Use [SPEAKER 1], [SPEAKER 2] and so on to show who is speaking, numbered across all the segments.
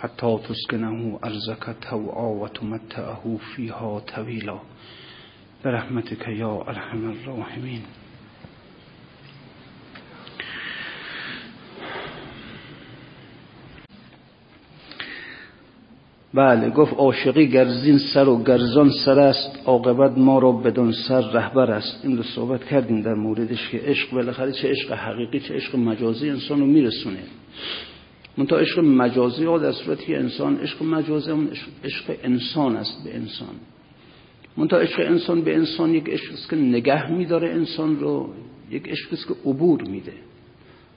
[SPEAKER 1] حتى تسكنه أرزك توعا وتمتعه فيها طويلا برحمتك يا أرحم الراحمين بله گفت عاشقی گرزین سر و گرزان سر است عاقبت ما را بدون سر رهبر است. این رو صحبت کردیم در موردش که عشق بالاخره چه عشق حقیقی چه عشق مجازی انسان رو میرسونه. منتها عشق مجازی ها در صورتی انسان عشق مجازی اون عشق انسان است به انسان. منتها عشق انسان به انسان یک عشق است که نگه میداره انسان رو یک عشق است که عبور میده.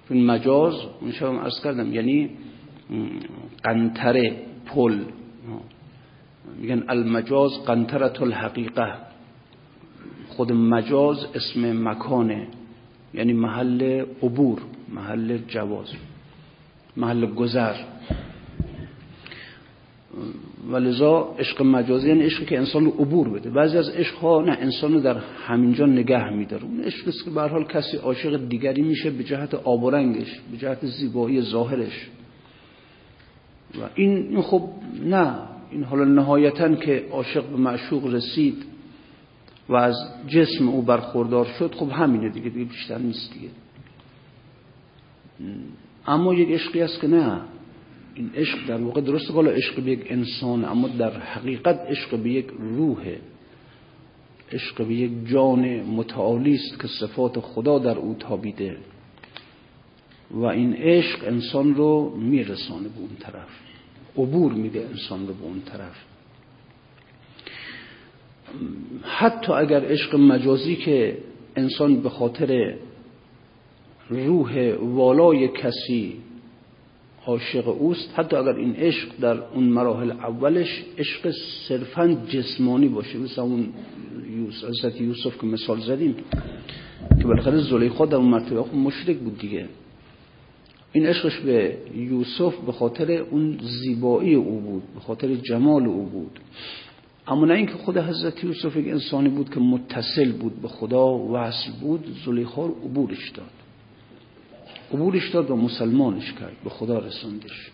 [SPEAKER 1] این مجاز اون شبم عرض کردم یعنی قنطره پل. میگن المجاز قنطرت الحقیقه خود مجاز اسم مکانه یعنی محل عبور محل جواز. محل گذر ولذا عشق مجازی یعنی عشقی که انسان رو عبور بده. بعضی از عشق ها نه انسان رو در همینجا نگه میداره اون عشق است که حال کسی عاشق دیگری میشه به جهت آب و رنگش به جهت زیبایی ظاهرش. و این خب نه. این حالا نهایتا که عاشق به معشوق رسید و از جسم او برخوردار شد خب همینه دیگه دیگه بیشتر نیست دیگه. اما یک عشقی است که نه این عشق در واقع درست بالا عشق به یک انسان اما در حقیقت عشق به یک روحه عشق به یک جان متعالی است که صفات خدا در او تابیده و این عشق انسان رو میرسانه به اون طرف عبور میده انسان رو به اون طرف حتی اگر عشق مجازی که انسان به خاطر روح والای کسی عاشق اوست. حتی اگر این عشق در اون مراحل اولش عشق صرفا جسمانی باشه. مثل اون حضرت یوسف که مثال زدیم که بالاخره زلیخا در اون مرتبه خود مشرک بود دیگه. این عشقش به یوسف به خاطر اون زیبایی او بود به خاطر جمال او بود. اما نه اینکه خود حضرت یوسف یک انسانی بود که متصل بود به خدا وصل بود زلیخا رو عبورش داد. عبورش داد و مسلمانش کرد به خدا رساندش.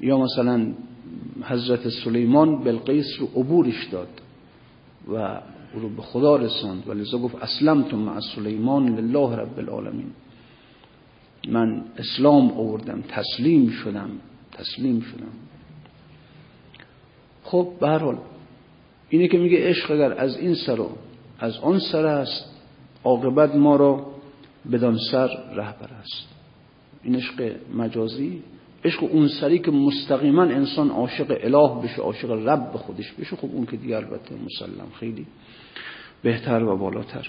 [SPEAKER 1] یا مثلا حضرت سلیمان بلقیس رو عبورش داد و او رو به خدا رساند و لذا گفت اسلمتم مع سلیمان لله رب العالمین. من اسلام آوردم تسلیم شدم تسلیم شدم. خب به هر حال اینه که میگه عشق اگر از این سر و از آن سر است عاقبت ما را بدان سر رهبر است. این عشق مجازی عشق اون سری که مستقیما انسان عاشق اله بشه عاشق رب خودش بشه خب اون که دیگه البته مسلم خیلی بهتر و بالاتر.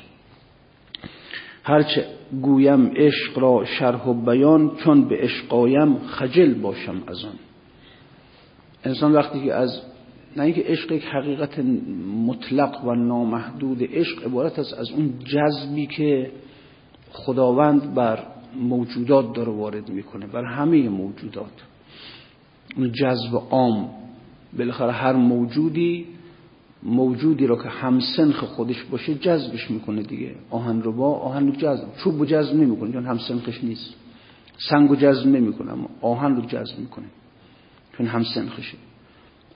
[SPEAKER 1] هرچه گویم عشق را شرح و بیان چون به عشقایم خجل باشم از آن. انسان وقتی که از نه اینکه عشق یک حقیقت مطلق و نامحدود عشق عبارت است از اون جذبی که خداوند بر موجودات داره وارد می‌کنه بر همه موجودات. اون جذب عام بالاخره هر موجودی موجودی رو که همسنخ خودش باشه جذبش می‌کنه دیگه. آهن رو با آهن رو جذب چوب رو جذب نمی‌کنه چون همسنخش نیست. سنگ رو جذب نمی‌کنه اما آهن رو جذب می‌کنه چون همسنخشه.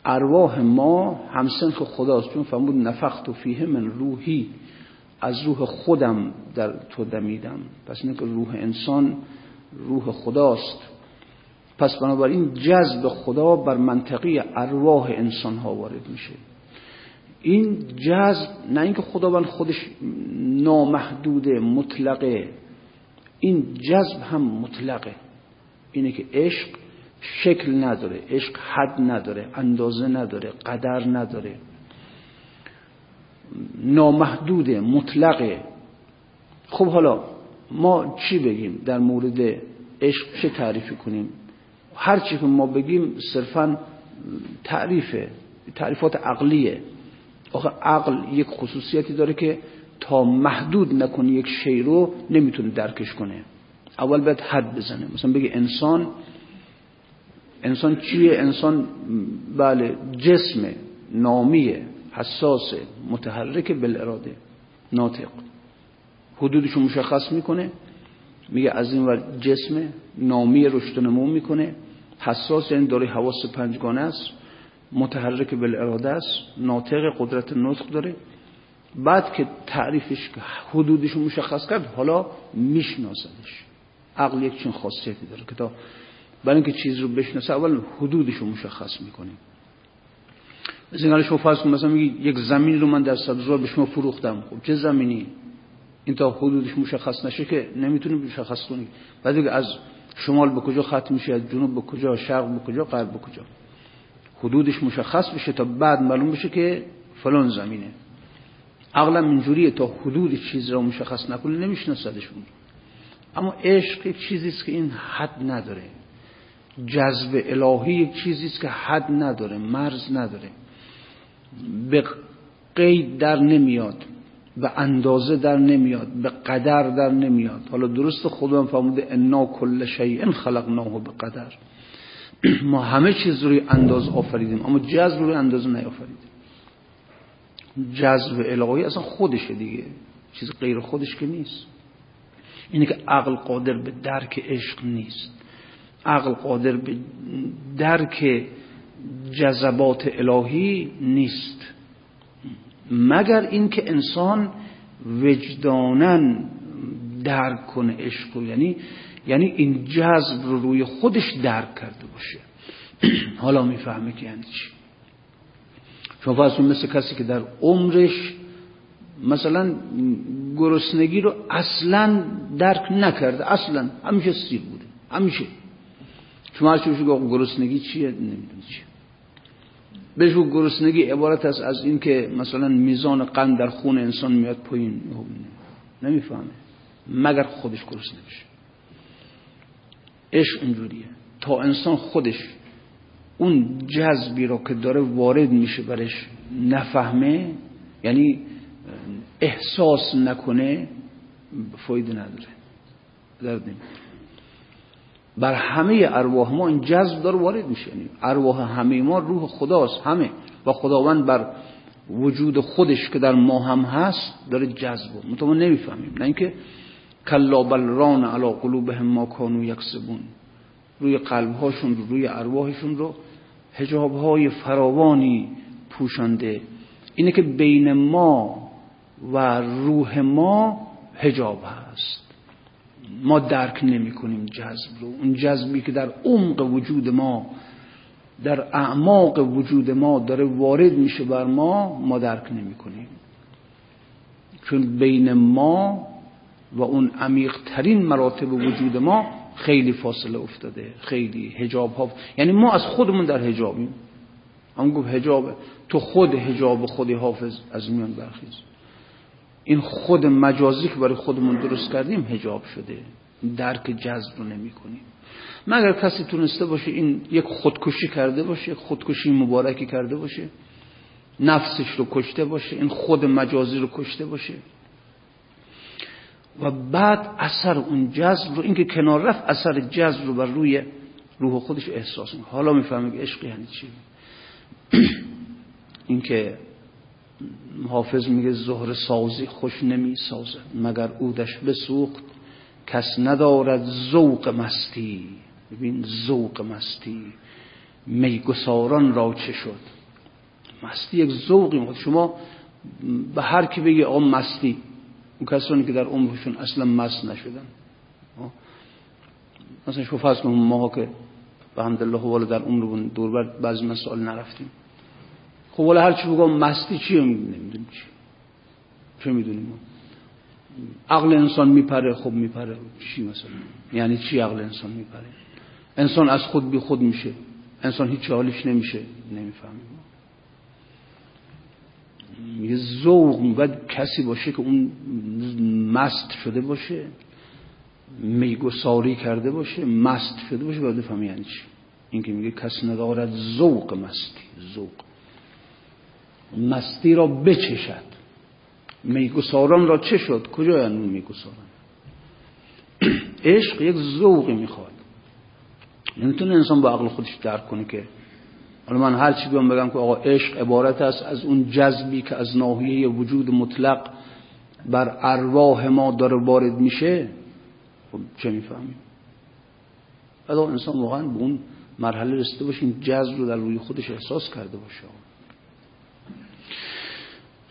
[SPEAKER 1] ارواح ما همسنخ خداست چون فرمود نفخت فیه من روحی. از روح خودم در تو دمیدم. پس اینه که روح انسان روح خداست. پس بنابراین جذب خدا بر منطقی ارواح انسان ها وارد میشه. این جذب نه اینکه خداوند خودش نامحدوده مطلقه. این جذب هم مطلقه. اینه که عشق شکل نداره. عشق حد نداره اندازه نداره قدر نداره. نامحدوده مطلقه خب حالا ما چی بگیم در مورد عشق؟ چه تعریفی کنیم؟ هر چی که ما بگیم صرفا تعریفه تعریفات عقلیه. آخه عقل یک خصوصیتی داره که تا محدود نکنه یک شی رو نمی‌تونه درکش کنه. اول باید حد بزنه. مثلا بگه انسان انسان چیه؟ انسان بله جسم نامیه. حساس متحرک بالاراده ناطق. حدودشو مشخص می‌کنه میگه از این ور جسم نامی رشد نمو می‌کنه حساس یعنی داره حواس پنجگانه است متحرک بالاراده است ناطق قدرت نطق داره. بعد که تعریفش حدودش مشخص کرد حالا میشناسدش. عقل یک چین خاصیتی داره که تا برای اینکه چیز رو بشناسه اول حدودش رو مشخص می‌کنیم مثلا شما فرض مثلا میگی یک زمین رو من در سبزوار به شما فروختم. خب چه زمینی؟ این تا حدودش مشخص نشه که نمی‌تونی مشخص کنی. بعد از شمال به کجا ختم میشه از جنوب به کجا شرق به کجا غرب به کجا؟ حدودش مشخص بشه تا بعد معلوم بشه که فلان زمینه. عقلا اینجوریه تا حدود چیز را مشخص نکنه نمیشناسدشون اما عشق یک چیزی است که این حد نداره. جذب الهی یک چیزی است که حد نداره مرز نداره. به قید در نمیاد به اندازه در نمیاد به قدر در نمیاد. حالا درست خودم فرموده انا کل شیء خلقناه به قدر. ما همه چیز روی انداز آفریدیم اما جذب روی اندازه نیافریدیم. جذب الهی اصلا خودشه دیگه چیز غیر خودش که نیست. اینه که عقل قادر به درک عشق نیست. عقل قادر به درک جذبات الهی نیست. مگر اینکه انسان وجدانن درک کنه عشق یعنی یعنی این جذب رو روی خودش درک کرده باشه. حالا می‌فهمه که یعنی چی. شما فرض مثل کسی که در عمرش مثلا گرسنگی رو اصلا درک نکرده. اصلا. همیشه سیر بوده. همیشه. شما بشه گرسنگی چیه؟ نمی‌دونی چیه. بهش گرسنگی عبارت است از این که مثلا میزان قند در خون انسان میاد پایین. نمی‌فهمه. مگر خودش گرسنه بشه. عشق اینجوریه تا انسان خودش اون جذبی رو که داره وارد میشه برش نفهمه یعنی احساس نکنه فایده نداره. درد بر همه ارواح ما این جذب داره وارد میشه. یعنی ارواح همه ما روح خداست همه. و خداوند بر وجود خودش که در ما هم هست داره جذب ما نمی‌فهمیم. نه اینکه کلا بل ران علی قلوبهم ما کانوا یکسبون. روی قلبهاشون رو روی ارواحشون رو حجابهای فراوانی پوشانده. اینه که بین ما و روح ما حجاب هست. ما درک نمی کنیم جذب رو. اون جذبی که در عمق وجود ما در اعماق وجود ما داره وارد میشه بر ما ما درک نمی کنیم. چون بین ما و اون عمیق ترین مراتب وجود ما خیلی فاصله افتاده خیلی هجاب ها. یعنی ما از خودمون در هجابیم هم گفت هجاب تو خود هجاب خودی حافظ از میان برخیز. این خود مجازی که برای خودمون درست کردیم هجاب شده. درک جذب رو نمی کنیم مگر کسی تونسته باشه این یک خودکشی کرده باشه یک خودکشی مبارکی کرده باشه نفسش رو کشته باشه این خود مجازی رو کشته باشه؟ و بعد اثر اون جذب رو اینکه کنار رفت اثر جذب رو بر روی روح خودش احساس می‌کنه. حالا می‌فهمه که عشق یعنی چی. اینکه حافظ میگه زهر سازی خوش نمی سازد مگر اودش بسوخت؟ کس ندارد ذوق مستی. ببین ذوق مستی. میگساران را چه شد؟ مستی یک ذوقی شما به هر کی بگی آقا مستی اون کسانی که در عمرشون اصلا مست نشدن. مثلا شو فرض کنم ما که به الحمدلله والا در عمر دور بعضی مسائل نرفتیم. خب والا هر چی بگم مستی چیه نمی‌دونیم چی. چه می‌دونیم؟ عقل انسان میپره خب میپره. چی مثلا؟ یعنی چی عقل انسان میپره؟ انسان از خود بی خود میشه. انسان هیچ حالش نمیشه. نمی‌فهمیم. یه ذوق باید کسی باشه که اون مست شده باشه میگساری کرده باشه مست شده باشه باید بفهمی یعنی چی. این که میگه کسی ندارد ذوق مستی ذوق. مستی را بچشد. میگساران را چه شد؟ کجا یعنی میگساران؟ عشق یک ذوقی می‌خواد. نمی‌تونه انسان با عقل خودش درک کنه که حالا من هر چی بیام بگم که آقا عشق عبارت است از اون جذبی که از ناحیه وجود مطلق بر ارواح ما داره وارد میشه. خب چه می‌فهمیم؟ بعد انسان واقعا به اون مرحله رسیده باشه جذب رو در روی خودش احساس کرده باشه.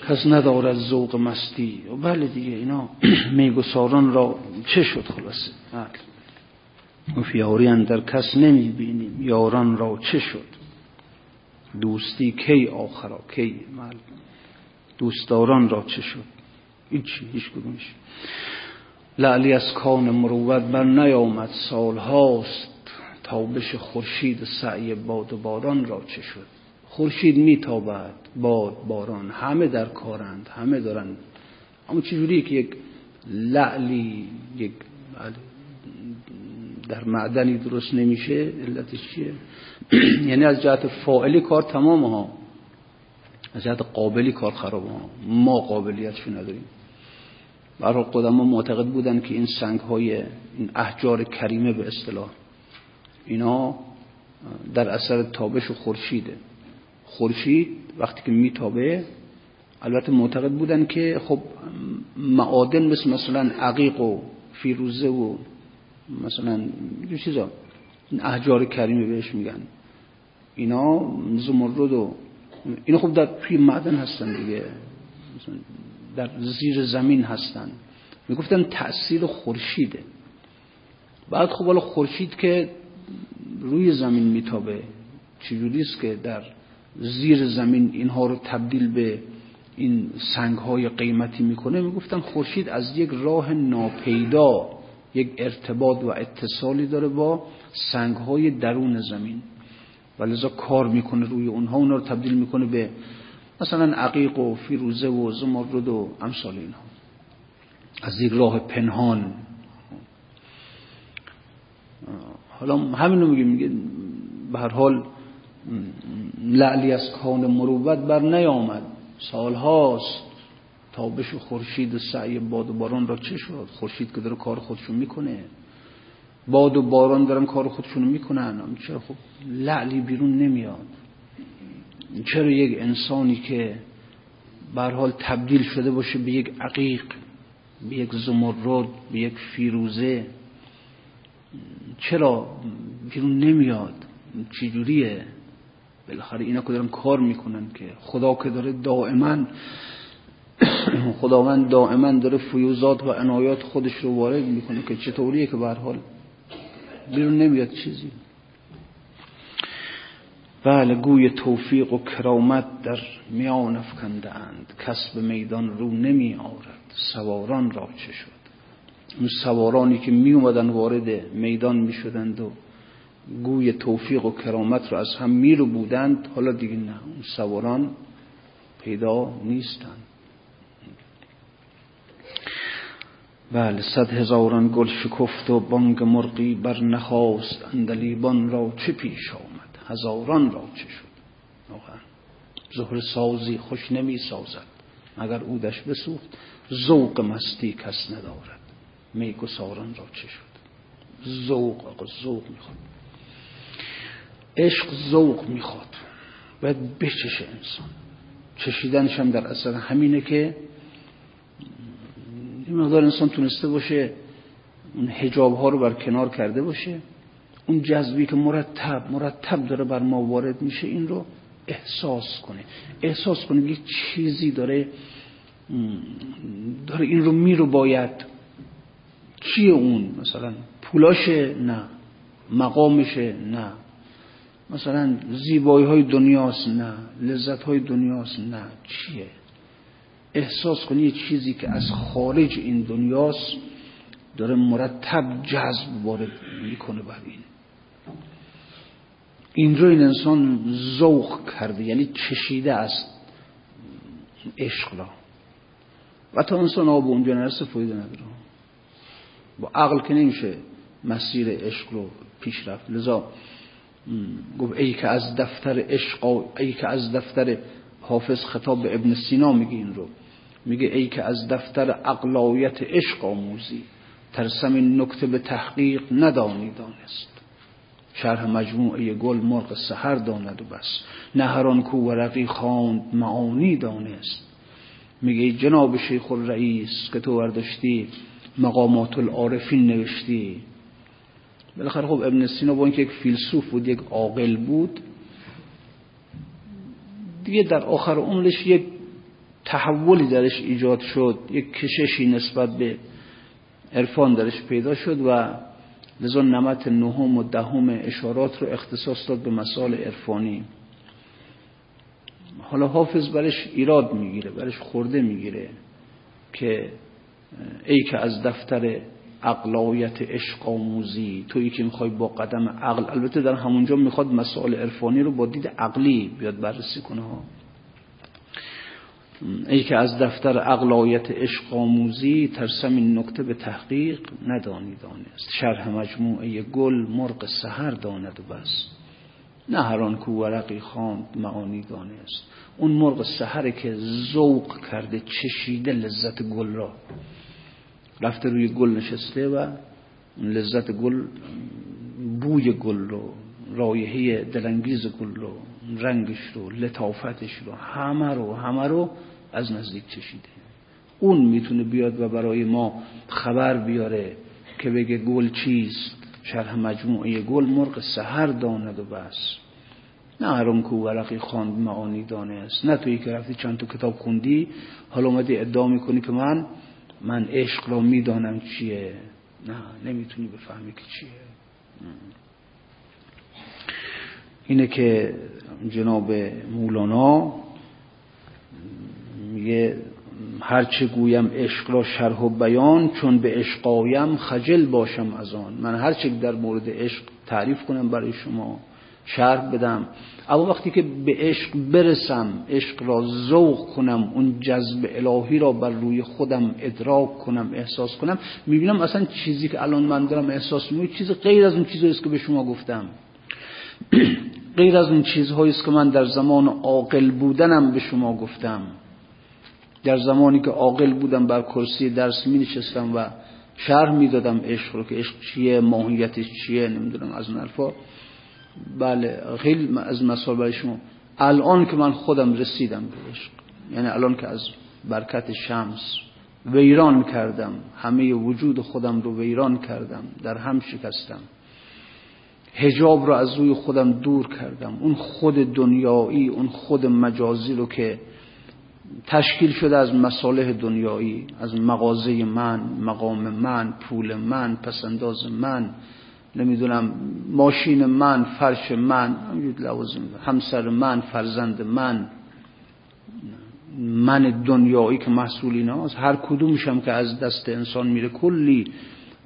[SPEAKER 1] کس ندارد ذوق مستی. و بله دیگه اینا میگساران را چه شد خلاصه؟ بله. یاری در کس نمی بینیم یاران را چه شد؟ دوستی کی آخرا؟ کی؟ مال دوستداران را چه شد؟ هیچی هیچ کدومش. لعلی از کان مروت بر نیامد. سال هاست تابش خورشید سعی باد و باران را چه شد؟ خورشید میتابد باد باران همه در کارند همه دارن اما چجوری که یک لعلی یک در معدنی درست نمیشه؟ علتش چیه؟ یعنی از جهت فاعلی کار تمام ها از جهت قابلی کار خراب ها ما قابلیتشو نداریم. برای قدما معتقد بودن که این سنگ های این احجار کریمه به اصطلاح اینا در اثر تابش و خورشیده. خورشید وقتی که میتابه البته معتقد بودن که خب معادن مثل مثلا عقیق و فیروزه و مثلا دو چیزا این احجار کریمه بهش میگن. اینا زمرد و اینا خب در توی معدن هستن دیگه در زیر زمین هستن. می‌گفتن تأثیر خورشیده. بعد خب حالا خورشید که روی زمین میتابه چجوری است که در زیر زمین اینها رو تبدیل به این سنگ های قیمتی می‌کنه. می‌گفتن خورشید از یک راه ناپیدا یک ارتباط و اتصالی داره با سنگ های درون زمین. و لذا کار می‌کنه روی اونها اونها رو تبدیل می‌کنه به مثلا عقیق و فیروزه و زمرد و امثال اینها. از یک راه پنهان. حالا همینو میگه میگه به هر حال لعلی از کان مروت بر نیامد. سالهاست تابش خورشید و سعی باد و باران را چه شد؟ خورشید که داره کار خودشون می‌کنه. باد و باران دارن کار خودشون می‌کنن. چرا خب لعلی بیرون نمیاد؟ چرا یک انسانی که بر حال تبدیل شده باشه به یک عقیق به یک زمرد به یک فیروزه چرا بیرون نمیاد؟ چجوریه؟ بالاخره اینا که دارن کار می‌کنن که خدا که داره دائما خداوند دائما داره فیوزات و عنایات خودش رو وارد می‌کنه که چطوریه که به حال بیرون نمیاد چیزی. بله گوی توفیق و کرامت در میان افکنده اند. کسب میدان رو نمی آورد سواران را چه شد؟ اون سوارانی که می اومدن وارد میدان می شدند و گوی توفیق و کرامت رو از هم می رو بودند. حالا دیگه نه اون سواران پیدا نیستند. بله صد هزاران گل شکفت و بانگ مرقی بر نخواست. اندلیبان را چه پیش آمد؟ هزاران را چه شد؟ زهر سازی خوش نمی سازد. مگر اودش بسوخت؟ ذوق مستی کس ندارد. میگساران را چه شد؟ ذوق ذوق می‌خواد. عشق ذوق می‌خواد. باید بچشه انسان. چشیدنش هم در اثر همینه که این مقدار انسان تونسته باشه اون حجاب ها رو بر کنار کرده باشه. اون جذبی که مرتب مرتب داره بر ما وارد میشه این رو احساس کنه. احساس کنه یک چیزی داره داره این رو می رو باید. چیه اون؟ مثلا پولاشه؟ نه. مقامشه؟ نه. مثلا زیبایی های دنیاست نه لذت های دنیاست نه. چیه؟ احساس کنی یه چیزی که از خارج این دنیاست داره مرتب جذب وارد می‌کنه بر این. این رو این انسان ذوق کرده یعنی چشیده است عشق را. و تا انسان آب اونجا نرسه فایده نداره. با عقل که نمیشه مسیر عشق رو پیش رفت. لذا گفت ای که از دفتر عشق ای که از دفتر حافظ خطاب به ابن سینا میگه این رو. میگه ای که از دفتر اقلایت عشق آموزی. ترسم این نکته به تحقیق ندانی دانست. شرح مجموعه گل مرغ سحر داند و بس. نهران کو ورقی خواند معانی دانست. میگه جناب شیخ الرئیس که تو ورداشتی مقامات العارفین نوشتی. بالاخره خب ابن سینا با اینکه یک فیلسوف بود یک عاقل بود دیگه در آخر عمرش یک تحولی درش ایجاد شد یک کششی نسبت به عرفان درش پیدا شد و لذا نمت نهم و دهم اشارات رو اختصاص داد به مسائل عرفانی. حالا حافظ برش ایراد می‌گیره برش خورده می‌گیره که ای که از دفتر اقلایت عشق آموزی. تویی که می‌خوای با قدم عقل البته در همونجا می‌خواد مسائل عرفانی رو با دید عقلی بیاد بررسی کنه ای که از دفتر اقلایت عشق آموزی ترسم این نکته به تحقیق ندانی دانست. شرح مجموعه گل مرغ سهر داند و بس. نه هران کو ورقی خواند معانی دانست. اون مرغ سهره که ذوق کرده چشیده لذت گل را. رفته روی گل نشسته و لذت گل بوی گل رو رایحه دلانگیز گل رو رنگش رو لطافتش رو همه رو همه رو از نزدیک چشیده. اون می‌تونه بیاد و برای ما خبر بیاره که بگه گل چیست. شرح مجموعه گل مرغ سهر داند و بس. نه هرون کو ورقی خواند معانی دانست. نه توی که رفتی چند تا کتاب خوندی. حالا اومدی ادعا می‌کنی که من من عشق را می‌دانم چیه؟ نه نمی‌تونی بفهمی که چیه. اینه که جناب مولانا میگه هرچه گویم عشق را شرح و بیان چون به عشقایم خجل باشم از آن. من هرچه در مورد عشق تعریف کنم برای شما. شرح بدم. اما وقتی که به عشق برسم عشق را ذوق کنم اون جذب الهی را بر روی خودم ادراک کنم احساس کنم می‌بینم اصلا چیزی که الان من دارم احساس می‌کنم چیز غیر از اون چیزی است که به شما گفتم. غیر از اون چیزهایی است که من در زمان عاقل بودنم به شما گفتم. در زمانی که عاقل بودم بر کرسی درس می نشستم و شرح می‌دادم عشق رو که عشق چیه ماهیتش چیه نمی‌دونم از اون حرفا. بله خیلی از برای شما. الان که من خودم رسیدم به عشق یعنی الان که از برکت شمس ویران کردم همه وجود خودم رو ویران کردم در هم شکستم. هجاب رو از روی خودم دور کردم. اون خود دنیایی اون خود مجازی رو که تشکیل شده از مصالح دنیایی از مغازه من مقام من پول من پسنداز من نمی‌دونم ماشین من فرش من همسر من فرزند من من دنیایی که محصول ایناست هر کدومشم که از دست انسان میره کلی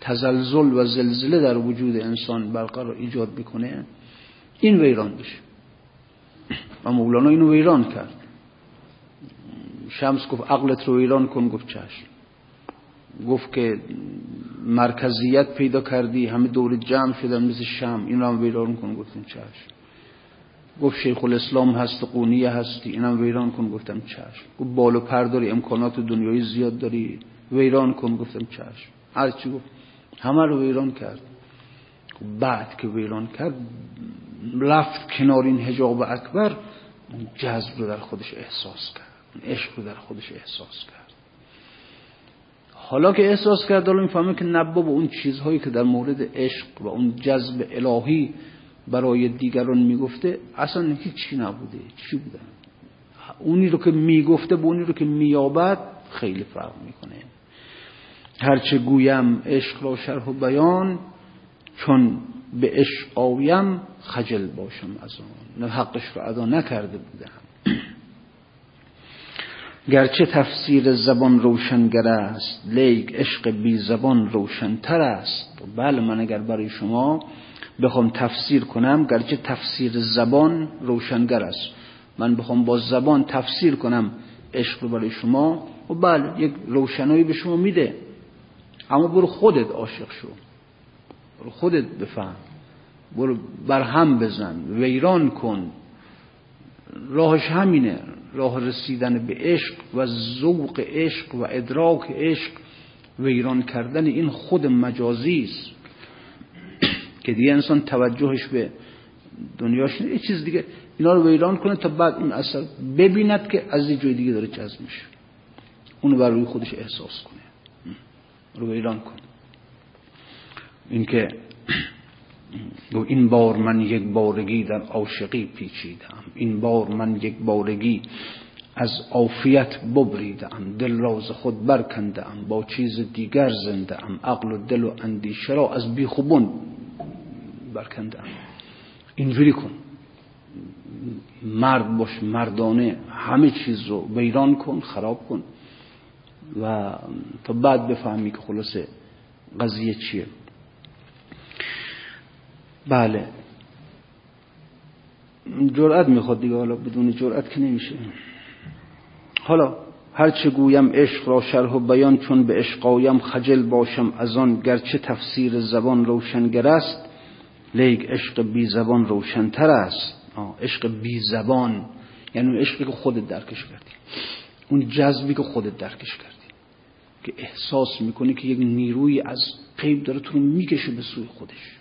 [SPEAKER 1] تزلزل و زلزله در وجود انسان برقرار ایجاد می‌کنه. این ویران بشه. و مولانا اینو ویران کرد. شمس گفت عقلت رو ویران کن گفت چشم. گفت که مرکزیت پیدا کردی همه دور جمع شدن مثل شم. این هم ویران کن گفتم چشم. گفت شیخ الاسلام هست قونی هستی اینم ویران کن گفتم چشم. گفت بال و پر داری امکانات دنیایی زیاد داری. ویران کن گفتم چشم. هر چی گفت همه رو ویران کرد. بعد که ویران کرد رفت کنار این حجاب اکبر جذب رو در خودش احساس کرد. عشق رو در خودش احساس کرد. حالا که احساس کرد حالا می‌فهمه که نبا به اون چیزهایی که در مورد عشق و اون جذب الهی برای دیگران می‌گفته اصلا هیچی نبوده. چی بوده؟ اونی رو که می‌گفته به اونی رو که میابد خیلی فرق می‌کنه. هرچه گویم عشق را شرح و بیان چون به عشق آیم خجل باشم از آن. حقش رو ادا نکرده بودم. گرچه تفسیر زبان روشنگر است لیک عشق بی زبان روشنتر است. بله من اگر برای شما بخوام تفسیر کنم گرچه تفسیر زبان روشنگر است. من بخوام با زبان تفسیر کنم عشق برای شما و بله یک روشنایی به شما میده. اما برو خودت عاشق شو. برو خودت بفهم. برو برهم بزن. ویران کن. راهش همینه. راه رسیدن به عشق و ذوق عشق و ادراک عشق ویران کردن این خود مجازی است. که دیگه انسان توجهش به دنیاش یه چیز دیگه اینا رو ویران کنه تا بعد اون اثر ببیند که از یه جای دیگه داره جذب میشه. اونو بر روی خودش احساس کنه. رو ویران کنه. این که این بار من یک بارگی در عاشقی پیچیدم. این بار من یک بارگی از عافیت ببریدم. دل راز خود برکندم با چیز دیگر زنده ام عقل و دل و اندیشه را از بیخوبون برکندم. اینجوری کن. مرد باش مردانه همه چیز رو ویران کن خراب کن. و تا بعد بفهمی که خلاصه قضیه چیه. بله. جرأت می‌خواد دیگه حالا بدون جرأت که نمیشه. حالا هر چه گویم عشق را شرح و بیان چون به عشقایم خجل باشم از آن گرچه تفسیر زبان روشنگر است لیک عشق بی زبان روشنتر است. عشق بی زبان یعنی اون عشقی که خودت درکش کردی. اون جذبی که خودت درکش کردی. که احساس می‌کنی که یک نیروی از قیب داره تو رو می‌کشه به سوی خودش.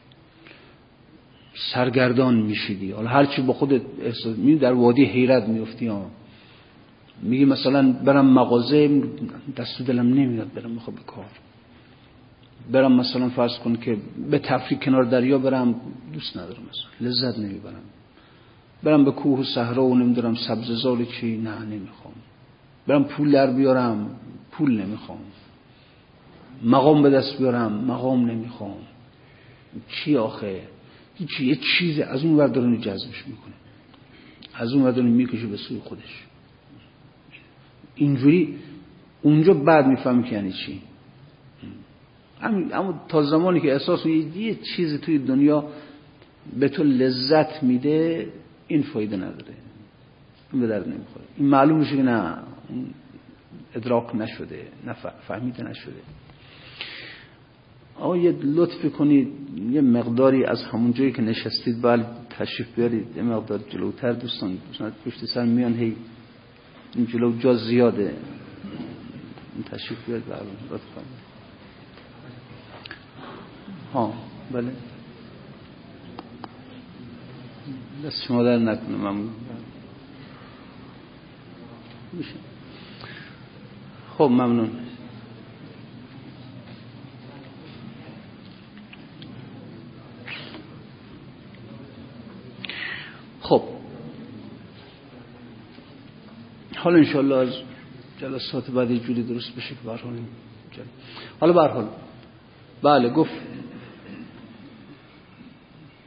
[SPEAKER 1] سرگردان میشیدی. حالا هرچی با خودت احساس می در وادی حیرت میفتی میگی مثلا برم مغازه دست دلم نمیاد برم می‌خوام به کار. برم مثلا فرض کن که به تفریح کنار دریا برم دوست ندارم مثلا لذت نمی‌برم. برم به کوه و صحرا و نمی‌دونم سبززار چی نه نمی‌خوام. برم پول در بیارم پول نمی‌خوام. مقام به دست بیارم مقام نمی‌خوام. چی آخه؟ هیچی یه چیزی از اون ور داره جذبش می‌کنه. از اون ور داره می‌کشه به سوی خودش. اینجوری اونجا بعد می‌فهمی که یعنی چی. اما تا زمانی که احساس یه چیزی توی دنیا به تو لذت میده این فایده نداره. این به درد نمی‌خوره. این معلوم میشه که نه ادراک نشده نه فهمیده نشده. آقا یه لطف کنید یه مقداری از همون جایی که نشستید بله تشریف بیارید یه مقدار جلوتر دوستان دوستان پشت سر میان هی این جلو جا زیاده. تشریف بیارید بله ها بله. دست شما در نکنه ممنون خب ممنون. خب. حالا انشاءالله از جلسات بعد جوری درست بشه که برحال حالا برحال. بله گفت.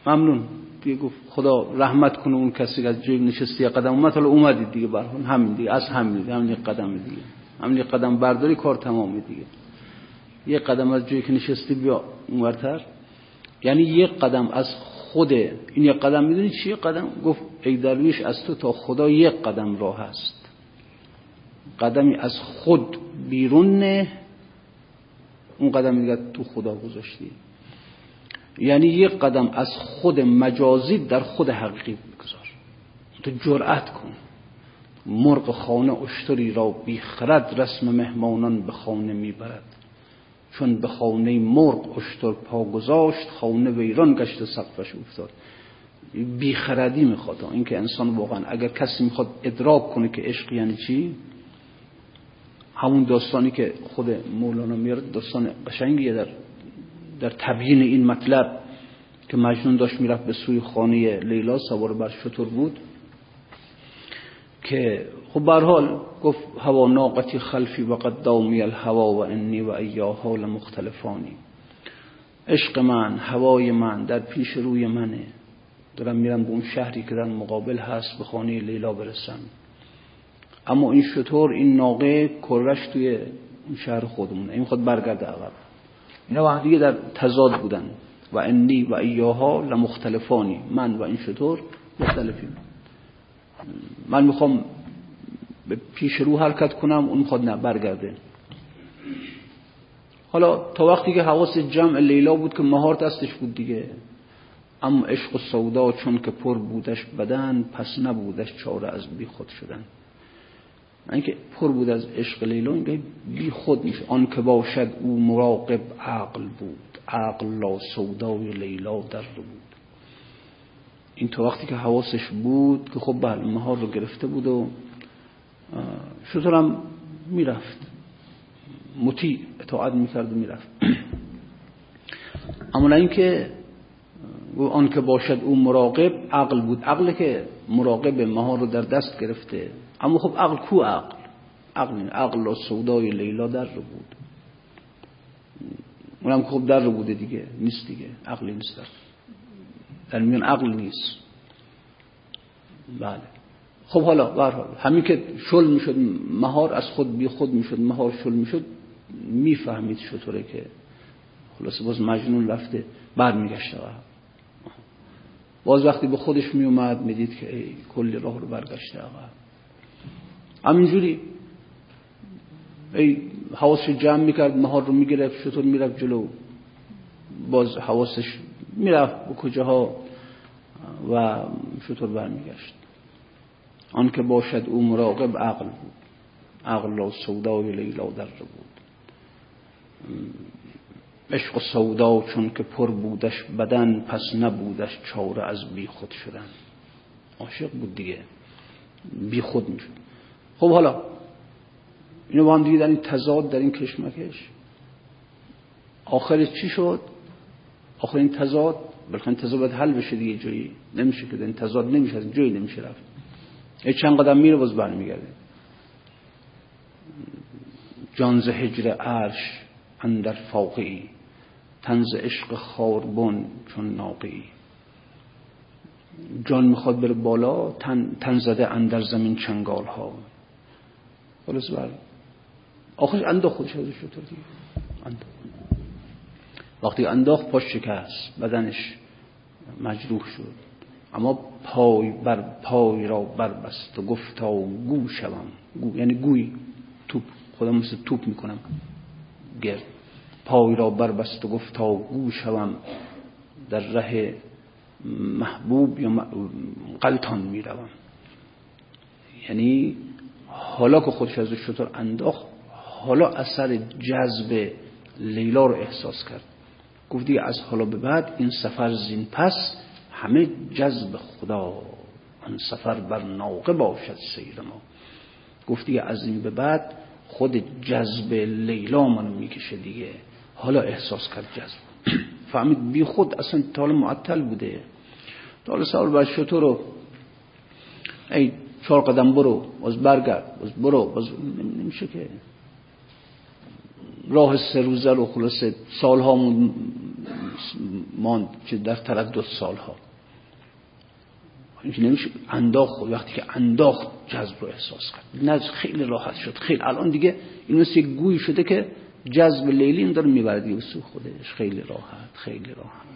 [SPEAKER 1] ممنون. دیگه گفت خدا رحمت کنه اون کسی که از جای نشستی قدم اومد. حالا اومدید دیگه برحال. همین دیگه از همین دیگه همین قدم دیگه. همین قدم برداری کار تمامه دیگه. یه قدم از جایی که نشستی بیا اونورتر. یعنی یک قدم از خود این یک قدم می‌دونی چیه قدم گفت ای درویش از تو تا خدا یک قدم راه هست قدمی از خود بیرون نه. اون قدم دیگه تو خدا گذاشتی. یعنی یک قدم از خود مجازی در خود حقیقی بگذار. تو جرأت کن. مرغ خانه اشتری را بیخرد رسم مهمانان به خانه می‌برد. چون به خانه مرغ اشتر پا گذاشت خانه ویران گشت سقفش افتاد. بیخردی می‌خواد. اینکه انسان واقعا اگر کسی می‌خواد ادراک کنه که عشق یعنی چی همون داستانی که خود مولانا میارد داستان قشنگیه در در تبیین این مطلب که مجنون داشت می‌رفت به سوی خانه لیلا سوار بر شطور بود که خب حال گفت هوا ناقتی خلفی و قد دامی الهوا و انی و ایاها لمختلفانی. عشق من هوای من در پیش روی منه. دارم میرم به اون شهری که در مقابل هست به خانه لیلا برسم. اما این شطور این ناقه کرش توی اون شهر خودمونه. این خود برگرده عقب. اینا با دیگه در تضاد بودن. و انی و ایاها لمختلفانی. من و این شطور مختلفیم. من می‌خوام به پیش رو حرکت کنم اون می‌خواد نه برگرده. حالا تا وقتی که حواس جمع لیلا بود که مهار دستش بود دیگه اما عشق و سودا چون که پر بودش بدن پس نبودش چاره از بی خود شدن. اینکه پر بود از عشق لیلا اینکه بی خود میشه آن که باشد او مراقب عقل بود عقل لا سودای لیلا در بود. این تا وقتی که حواسش بود که خب بله مهار رو گرفته بود و شطورم می‌رفت. مطیع اطاعت می‌کرد و می‌رفت. اما اینکه آن که باشد او مراقب عقل بود. عقل که مراقب مهار رو در دست گرفته. اما خب عقل کو عقل؟ عقل عقل و سودای لیلا در رو بود. اونم خب در رو بوده دیگه. نیست دیگه. عقلی نیست در. در میان عقل نیست. بله. خب حالا برحال همین که شل می‌شد مهار از خود بی خود می‌شد مهار شل می‌شد می‌فهمید چطوره که خلاصه باز مجنون رفته بر میگشته باز وقتی به خودش میومد می‌دید که ای کلی راه رو برگشته عقب همینجوری ای حواسش جمع می‌کرد مهار رو می‌گرفت شطور می‌رفت جلو؟ باز حواسش می‌رفت به کجاها و شطور برمیگشت. آن که باشد او مراقب عقل بود. عقل را سودای لیلا در بود. عشق و سودا چون که پر بودش بدن پس نبودش چاره از بی خود شدن. عاشق بود دیگه. بی خود می‌شد. خب حالا اینو با هم دیگه در این تضاد در این کشمکش. آخر چی شد؟ آخر این تضاد بلکه تضاد باید حل بشه دیگه جایی. نمیشه که این تضاد نمیشه از جایی نمیشه رفت. چند قدم میره باز برمیگرده. جانز هجر عرش اندر فاقی تنز عشق خاربون چون ناقی. جان می‌خواد بره بالا تن, تن زده اندر زمین چنگال ها خلاص بر. آخرش انداخت خودش شطور دیگه. وقتی انداخت پاش شکست بدنش مجروح شد. اما پای بر پای را بربست و گفتا گو شوم. گو یعنی گوی توپ. خودم مثل توپ می‌کنم. گرد. پای را بربست و گفتا گو شوم. در ره محبوب یا قلتان می‌روم. یعنی حالا که خودش از شطور انداخت حالا اثر جذب لیلا رو احساس کرد. گفت دیگه از حالا به بعد این سفر زین پس همه جذب خدا آن سفر بر ناقه باشد سیر ما. گفت دیگه از این به بعد خود جذب لیلا منو می‌کشه دیگه. حالا احساس کرد جذب. فهمید بی خود اصلا تال معطل بوده. تال سال بر شطور رو ای چهار قدم برو باز برگرد باز برو باز نمیشه که. راه سه روزه رو خلاصه سالها ماند که در تردد سالها. اینکه نمیشه. انداخت. وقتی که انداخت جذب رو احساس کرد. نه خیلی راحت شد. خیلی. الان دیگه این مثل گوی شده که جذب لیلی این داره می‌برد به سو خودش. خیلی راحت. خیلی راحت.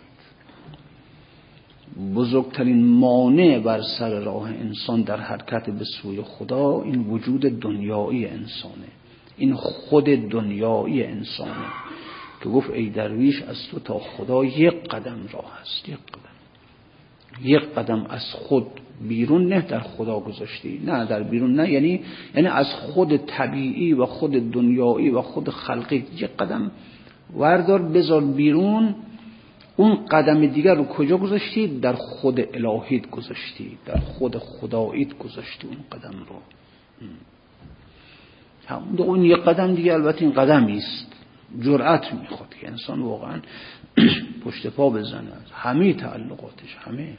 [SPEAKER 1] بزرگترین مانع بر سر راه انسان در حرکت به سوی خدا این وجود دنیایی انسانه. این خود دنیایی انسانه. که گفت ای درویش از تو تا خدا یک قدم راه است. یک قدم. یک قدم از خود بیرون نه در خدا گذاشتی نه در بیرون نه یعنی یعنی از خود طبیعی و خود دنیایی و خود خلقی یک قدم وردار بذار بیرون. اون قدم دیگر رو کجا گذاشتی؟ در خود الهیت گذاشتی در خود خداییت گذاشتی اون قدم رو. اون یک قدم دیگه البته این قدمی است. جرأت می‌خواد که انسان واقعا پشت پا بزنه. همه تعلقاتش همه.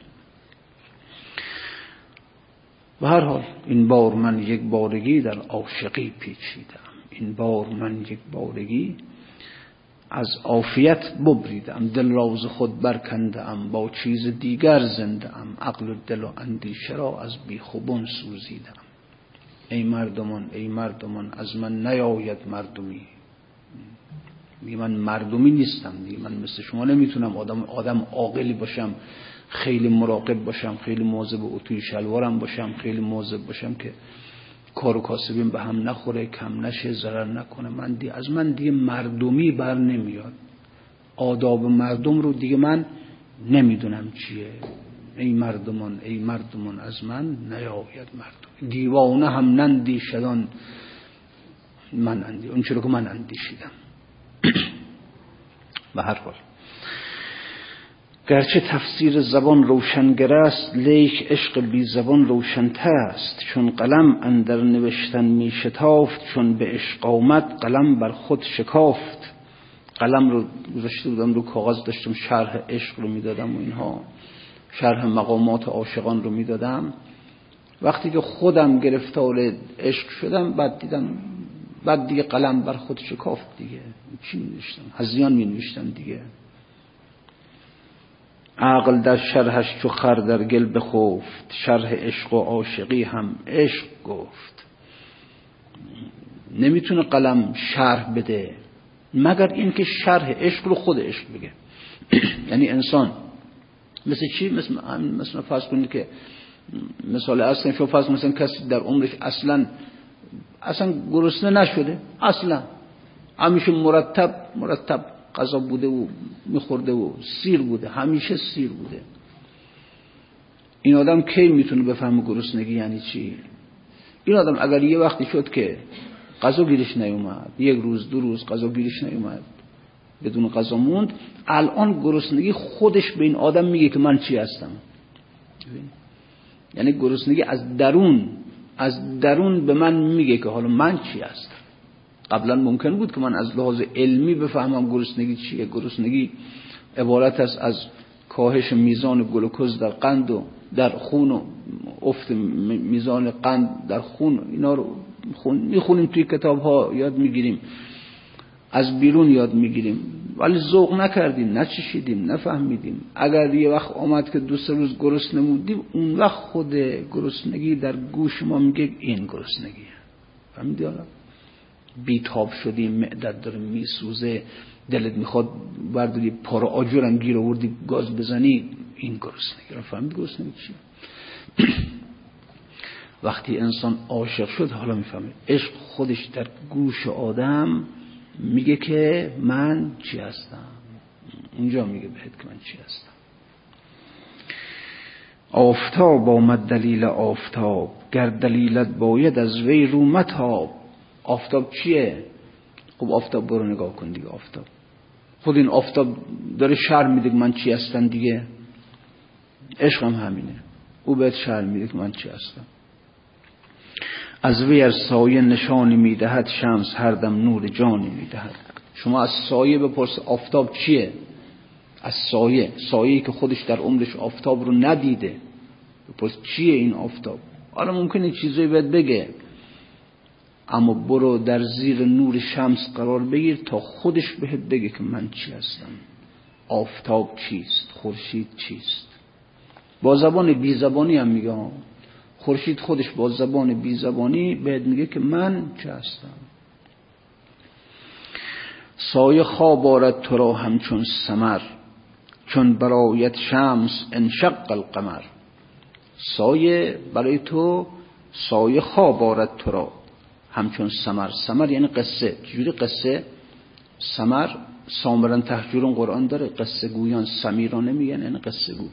[SPEAKER 1] و هر حال این بار من یک بارگی در عاشقی پیچیدم. این بار من یک بارگی از عافیت ببریدم. دل راز خود برکنده ام با چیز دیگر زنده ام عقل و دل و اندیشه را از بیخوبون سوزیدم. ای مردمان ای مردمان از من نیاید مردمی. میگه من مردمی نیستم دیگه. من مثل شما نمی‌تونم آدم آدم عاقلی باشم خیلی مراقب باشم خیلی مواظب اتوی شلوارم باشم خیلی مواظب باشم که کار و کاسبیم به هم نخوره کم نشه ضرر نکنه. من دی از من دیگه مردمی بر نمیاد. آداب مردم رو دیگه من نمی‌دونم چیه. ای مردمان ای مردمان از من نیاید مردم. دیوانه هم نندیشدان من اندی اون چرا که من اندیشیدم. به هر حال. گرچه تفسیر زبان روشنگر است لیک عشق بی زبان روشنتر است چون قلم اندر نوشتن می شتافت چون به عشق آمد قلم بر خود شکافت. قلم رو گذاشته بودم رو کاغذ داشتم شرح عشق رو می‌دادم و اینها. شرح مقامات عاشقان رو می‌دادم. وقتی که خودم گرفتار عشق شدم بعد دیدم بعد دیگه قلم بر خود شکافت دیگه. چی می نوشتم هزیان می نوشتم دیگه. عقل در شرحش چو خر در گل بخفت شرح عشق و عاشقی هم عشق گفت. نمی‌تونه قلم شرح بده مگر اینکه شرح عشق رو خود عشق بگه. یعنی انسان مثل چی؟ مثل مثلا فرض کنید که مثال اصلا شو فرض مثلا کسی در عمرش اصلا اصلا گرسنه نشده. اصلا. همیشه مرتب مرتب غذا بوده و میخورده و سیر بوده. همیشه سیر بوده. این آدم کی می‌تونه بفهمه گرسنگی یعنی چی؟ این آدم اگر یه وقتی شد که غذا گیرش نیومد یک روز دو روز غذا گیرش نیومد بدون غذا موند الان گرسنگی خودش به این آدم میگه که من چی هستم؟ یعنی گرسنگی از درون از درون به من میگه که حالا من چی هستم؟ قبلا ممکن بود که من از لحاظ علمی بفهمم گرسنگی چیه. گرسنگی عبارت است از کاهش میزان گلوکوز در قند و در خون و افت میزان قند در خون. اینا رو می‌خونیم توی کتاب ها یاد می‌گیریم. از بیرون یاد می‌گیریم. ولی ذوق نکردیم نچشیدیم نفهمیدیم. اگر یه وقت آمد که دو سه روز گرسنه نمودیم اون وقت خود گرسنگی در گوش ما میگه این گرسنگیه فهمیدی حالا؟ بیتاب شدی معدت داره میسوزه دلت می‌خواد برداری پارا آجورم گیر آوردی گاز بزنی این گرسنگی. رو فهمید گرسنگی چیه وقتی انسان عاشق شد حالا می‌فهمه. عشق خودش در گوش آدم میگه که من چی هستم؟ اونجا میگه بهت که من چی هستم. آفتاب آمد دلیل آفتاب گر دلیلت باید از وی رو متاب. آفتاب چیه؟ خب آفتاب برو نگاه کن دیگه آفتاب. خود این آفتاب داره شر میده که من چی هستم دیگه؟ عشقم همینه. او بهت شر میده که من چی هستم. از وی از سایه نشانی می‌دهد شمس هر دم نور جانی می‌دهد. شما از سایه بپرس آفتاب چیه؟ از سایه. سایه که خودش در عمرش آفتاب رو ندیده. بپرس چیه این آفتاب؟ حالا ممکنه چیزایی بهت بگه. اما برو در زیر نور شمس قرار بگیر تا خودش بهت بگه که من چی هستم. آفتاب چیست؟ خورشید چیست؟ با زبان بی زبانی هم میگه خورشید خودش با زبان بی زبانی بهت میگه که من چه هستم؟ سایه خواب آرد تو را همچون سمر چون برایت شمس انشق القمر. سایه برای تو سایه خواب آرد تو را همچون سمر. سمر یعنی قصه. چجوری قصه؟ سمر سامران تحجورون قرآن داره. قصه گویان سمیرانه میگن یعنی قصه گو.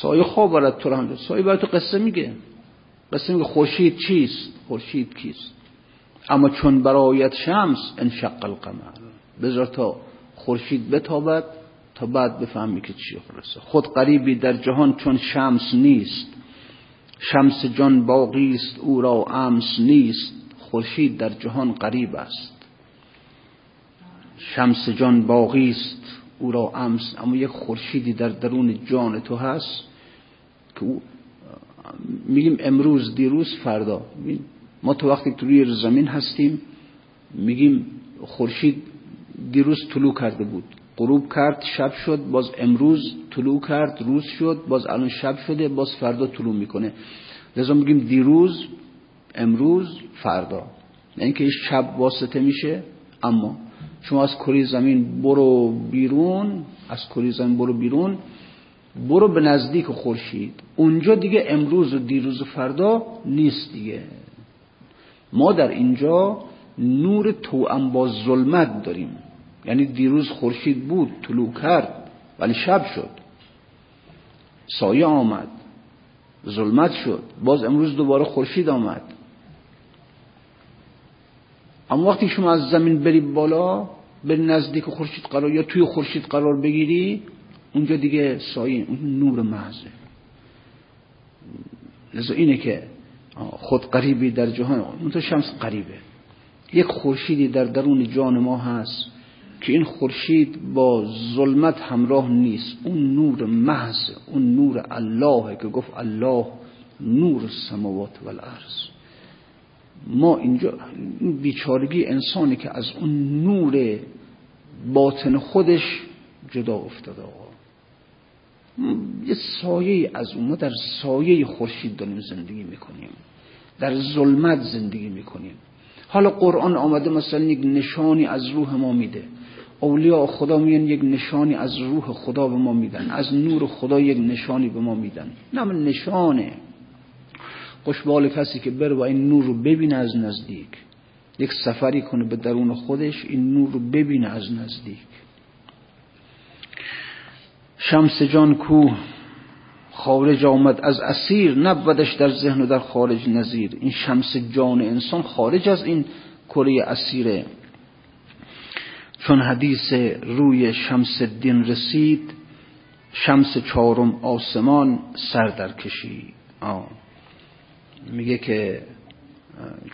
[SPEAKER 1] سایه خواب برد تو هم سایه برای تو قصه میگه. قصه میگه خورشید چیست؟ خورشید کیست؟ اما چون برایت شمس انشق القمر. بذار تا خورشید بتابد تا بعد بفهمی که چی خلاصه. خود قریبی در جهان چون شمس نیست. شمس جان باقی است او را امس نیست. خورشید در جهان قریب است. شمس جان باقی است او را امس اما یک خورشیدی در درون جان تو هست که او میگیم امروز دیروز فردا. ما تو وقتی تو روی زمین هستیم میگیم خورشید دیروز طلوع کرده بود. غروب کرد شب شد باز امروز طلوع کرد روز شد باز الان شب شده باز فردا طلوع می‌کنه. لذا میگیم دیروز امروز فردا. یعنی که شب واسطه میشه اما شما از کره زمین برو بیرون از کره زمین برو بیرون برو به نزدیک خورشید. اونجا دیگه امروز و دیروز و فردا نیست دیگه. ما در اینجا نور توأم با ظلمت داریم. یعنی دیروز خورشید بود طلوع کرد ولی شب شد. سایه آمد ظلمت شد. باز امروز دوباره خورشید آمد. اما وقتی شما از زمین بری بالا بری نزدیک خورشید قرار یا توی خورشید قرار بگیری اونجا دیگه سایه اون نور محضه. لذا اینه که خود قریبی در جهان اون شمس قریبه. یک خورشیدی در درون جان ما هست که این خورشید با ظلمت همراه نیست. اون نور محض اون نور الله که گفت الله نور السماوات والارض ما اینجا بیچارگی انسانی که از اون نور باطن خودش جدا افتاده آقا. یه سایه از اون ما در سایه خورشید داریم زندگی می‌کنیم. در ظلمت زندگی می‌کنیم. حالا قرآن آمده مثلا یک نشانی از روح ما میده. اولیاء خدا میان یک نشانی از روح خدا به ما میدن. از نور خدا یک نشانی به ما میدن. نه نشانه. خوشبال کسی که بره و این نور رو ببینه از نزدیک. یک سفری کنه به درون خودش این نور رو ببینه از نزدیک. شمس جان کو خارج آمد از اسیر نبودش در ذهن و در خارج نظیر. این شمس جان انسان خارج از این کره اسیره. چون حدیث روی شمس دین رسید شمس چهارم آسمان سر در کشید. میگه که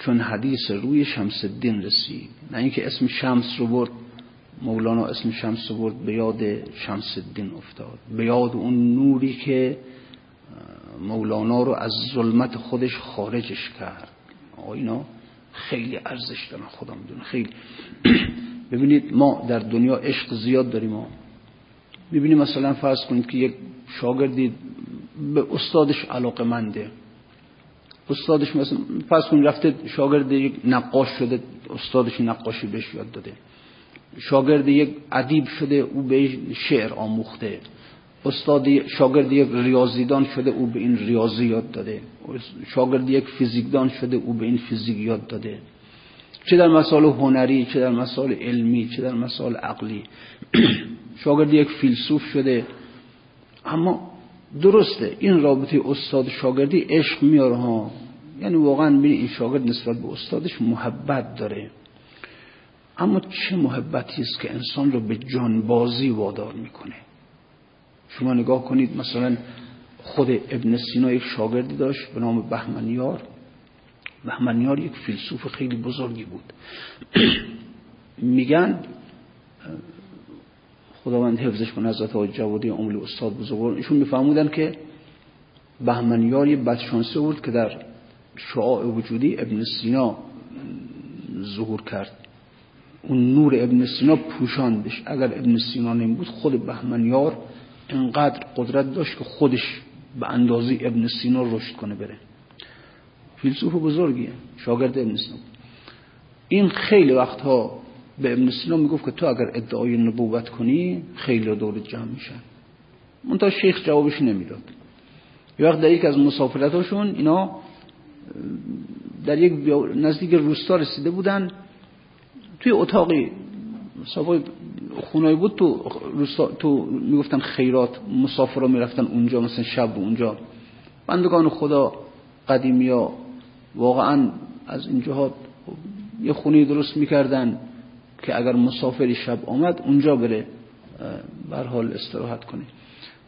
[SPEAKER 1] چون حدیث روی شمس دین رسید نه اینکه اسم شمس رو برد مولانا اسم شمس رو برد به یاد شمس الدین افتاد. به یاد اون نوری که مولانا رو از ظلمت خودش خارجش کرد. اینا خیلی ارزش دارن خدا می‌دونه خیلی. ببینید ما در دنیا عشق زیاد داریم ما. ببینید مثلا فرض کنید که یک شاگردی به استادش علاقه منده استادش مثلا فرض کنید رفته شاگرد یک نقاش شده استادش نقاشی بهش یاد داده. شاگرد یک ادیب شده او به شعر آموخته. استاد شاگرد یک ریاضیدان شده او به این ریاضی یاد داده. شاگرد یک فیزیکدان شده او به این فیزیک یاد داده. چه در مسائل هنری چه در مسائل علمی چه در مسائل عقلی. شاگرد یک فیلسوف شده. اما درسته این رابطه استاد شاگردی عشق میاره ها. یعنی واقعا ببین این شاگرد نسبت به استادش محبت داره. اما چه محبتی است که انسان رو به جانبازی وادار می‌کنه؟ شما نگاه کنید مثلا خود ابن سینا یک شاگردی داشت به نام بهمنیار. بهمنیار یک فیلسوف خیلی بزرگی بود. میگن خداوند حفظش کنه حضرت آقای جوادی عمل استاد بزرگوار ایشون میفهمودن که بهمنیار یه بدشانسه بود که در شعاع وجودی ابن سینا ظهور کرد. اون نور ابن سینا پوشاندش. اگر ابن سینا نمی خود بهمنیار انقدر قدرت داشت که خودش به اندازی ابن سینا رشد کنه بره. فیلسوف بزرگیه شاگرد ابن سینا. این خیلی وقتها به ابن سینا می‌گفت که تو اگر ادعای نبوت کنی خیلی دور جمع میشن. منتها شیخ جوابش نمی‌داد. یه وقت در یک از مسافرتاشون اینا در یک نزدیک روستا رسیده بودن. توی اتاقی صاحب خونایی بود تو روستا تو می‌گفتن خیرات مسافرها می‌رفتن اونجا مثلا شب اونجا. بندگان خدا قدیمی ها واقعا از این جهات یه خونی درست می‌کردن. که اگر مسافری شب آمد اونجا بره بر حال استراحت کنه.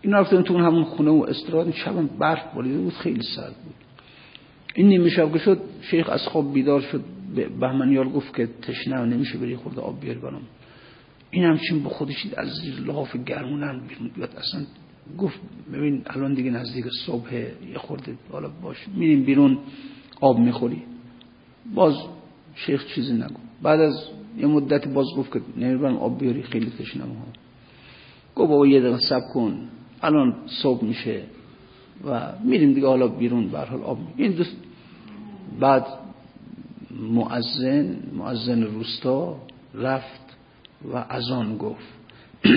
[SPEAKER 1] این رفتن تو همون خونه و استراحت شب برف بالیده بود خیلی سرد بود. این نیمه شب که شد شیخ از خواب بیدار شد. به بهمنیار گفت که تشنه نمیشه بری خورده آب بیار برام. این همچین با خودش از زیر لاف گرمونم بیرون بیاد. اصلا گفت ببین الان دیگه نزدیک صبح یه خورده حالا باش. میریم بیرون آب می‌خوری. باز شیخ چیزی نگو بعد از یه مدت باز گفت که نمیرم آب بیاری خیلی تشنم ها گفت بابا یه دقیقه سب کن. الان صبح میشه و میریم دیگه حالا بیرون. به حال آب این دوست بعد معزن معزن روستا رفت و از آن گفت.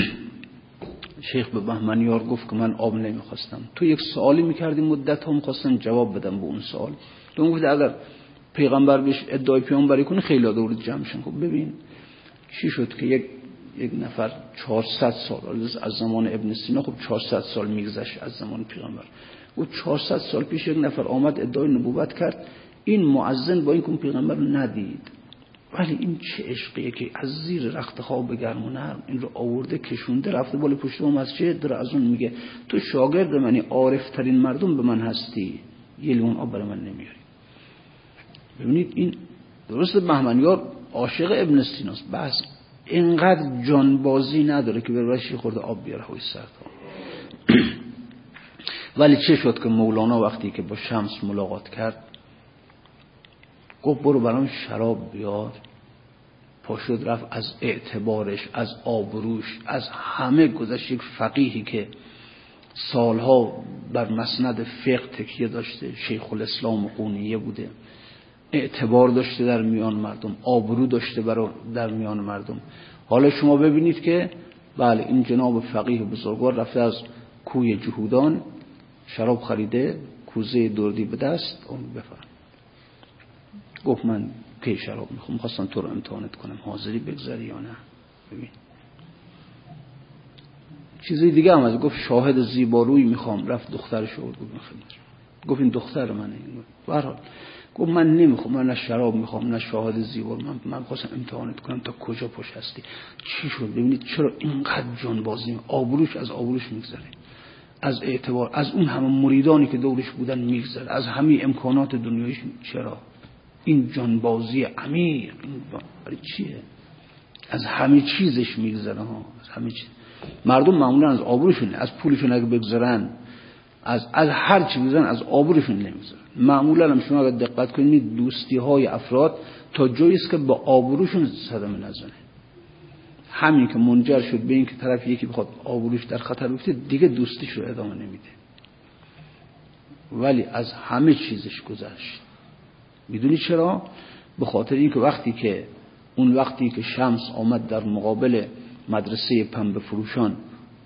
[SPEAKER 1] شیخ به بهمنیار گفت که من آب نمی‌خواستم. تو یک سوالی می‌کردی مدت هم خواستم جواب بدم به اون سوال. تو گفت اگر پیغمبر بهش ادعای پیامبری کنه خیلی دور جمع شن خب ببین چی شد که یک یک نفر 400 سال از زمان ابن سینا خب 400 سال میگذشت از زمان پیغمبر. او 400 سال پیش یک نفر آمد ادعای نبوت کرد. این معزن با این کن پیغمبر رو ندید. ولی این چه عشقیه که از زیر رخت خواب گرم و نرم این رو آورده کشونده رفته بالا پشت و مسجد داره از اون میگه تو شاگرد منی عارف ترین مردم به من هستی. یه لیون آب من نمیاری. ببینید این درست بهمنیار عاشق ابن سیناست. بس اینقدر جانبازی نداره که بره خورده آب بیاره های سرد. ولی چه شد که مولانا وقتی که با شمس ملاقات کرد گفت برو برام شراب بیار. پاشد رفت از اعتبارش از آبروش از همه گذشت. یک فقیهی که سالها بر مسند فقه تکیه داشته شیخ الاسلام قونیه بوده. اعتبار داشته در میان مردم آبرو داشته برای در میان مردم. حالا شما ببینید که بله این جناب فقیه بزرگوار رفته از کوی جهودان شراب خریده کوزه دردی به دست اون بفرم گفت من کی شراب می‌خوام خواستم تو رو امتحانت کنم. حاضری بگذری یا نه؟ ببین. چیزی دیگه هم از گفت شاهد زیباروی می‌خوام. رفت دخترش رو گفت گفت این دختر منه. برحال گفت من نمی‌خوام من نه شراب می‌خوام نه شاهد زیبا. من من خواستم امتحانت کنم تا کجا پشت هستی. چی شد؟ ببینید چرا اینقدر جان بازی آبروش از آبروش میگذره. از اعتبار از اون همه مریدانی که دورش بودن میگذره. از همه امکانات دنیایش چرا؟ این جانبازی عمیق این برای چیه؟ از همه چیزش میگذره ها. از همه چیز مردم معمولا از آبروشون از پولشون اگه بگذرن از از هر چی بگذرن از آبروشون نمیگذرن معمولا هم شما اگر دقت کنید دوستی های افراد تا جایی است که با آبروشون صدمه نزنه. همین که منجر شد به این که طرف یکی بخواد آبروش در خطر بیفته دیگه دوستیش رو ادامه نمیده. ولی از همه چیزش گذشت. می‌دونی چرا؟ به خاطر اینکه وقتی که اون وقتی که شمس آمد در مقابل مدرسه پنبه فروشان